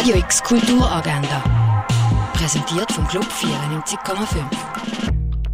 Radio X Kulturagenda. Präsentiert vom Club 94,5.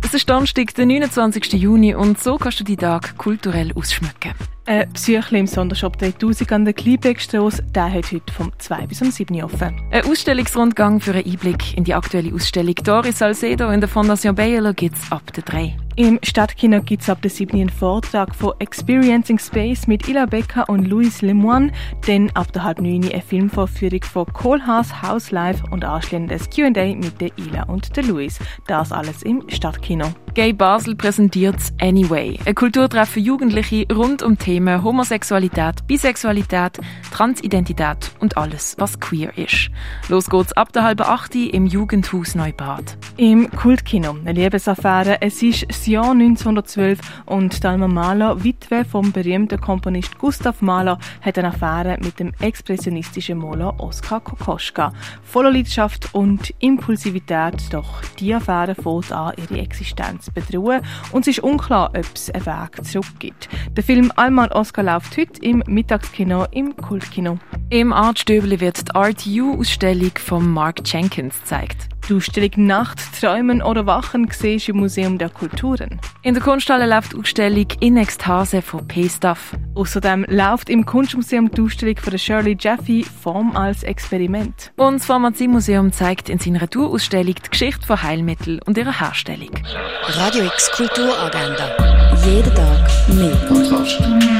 Es ist Donnerstag, der 29. Juni und so kannst du die Tag kulturell ausschmücken. Ein Psychli im Sondershop 3000 an der Kleinbeckstrasse, der hat heute vom 2 bis um 7 Uhr offen. Ein Ausstellungsrundgang für einen Einblick in die aktuelle Ausstellung Doris Salcedo in der Fondation Bayerlo gibt's ab der 3. Im Stadtkino gibt es ab der 7. einen Vortrag von Experiencing Space mit Ila Becker und Louis Lemoine, dann ab der halb 9 eine Filmvorführung von Kohlhaas House Live und anschließend ein Q&A mit der Ila und der Louis. Das alles im Stadtkino. Gay Basel präsentiert Anyway, ein Kulturtreff für Jugendliche rund um Themen Homosexualität, Bisexualität, Transidentität und alles, was queer ist. Los geht's ab der halben 8 im Jugendhaus Neubad. Im Kultkino, eine Liebesaffäre. Es ist das Jahr 1912 und Dalma Mahler, Witwe vom berühmten Komponist Gustav Mahler, hat eine Affäre mit dem expressionistischen Maler Oskar Kokoschka. Voller Leidenschaft und Impulsivität, doch die Affäre fängt an, ihre Existenz zu bedrohen und es ist unklar, ob es einen Weg zurück gibt. Der Film Alman Oscar läuft heute im Mittagskino im Kultkino. Im Artstöbli wird die RTU-Ausstellung von Mark Jenkins gezeigt. Die Ausstellung Nacht, Träumen oder Wachen siehst im Museum der Kulturen. In der Kunsthalle läuft die Ausstellung In Ekstase von P-Stuff. Außerdem läuft im Kunstmuseum die Ausstellung von Shirley Jaffe Form als Experiment. Und das Pharmaziemuseum zeigt in seiner Tourausstellung die Geschichte von Heilmitteln und ihrer Herstellung. Radio X Kulturagenda. Jeden Tag mehr. Kontrast.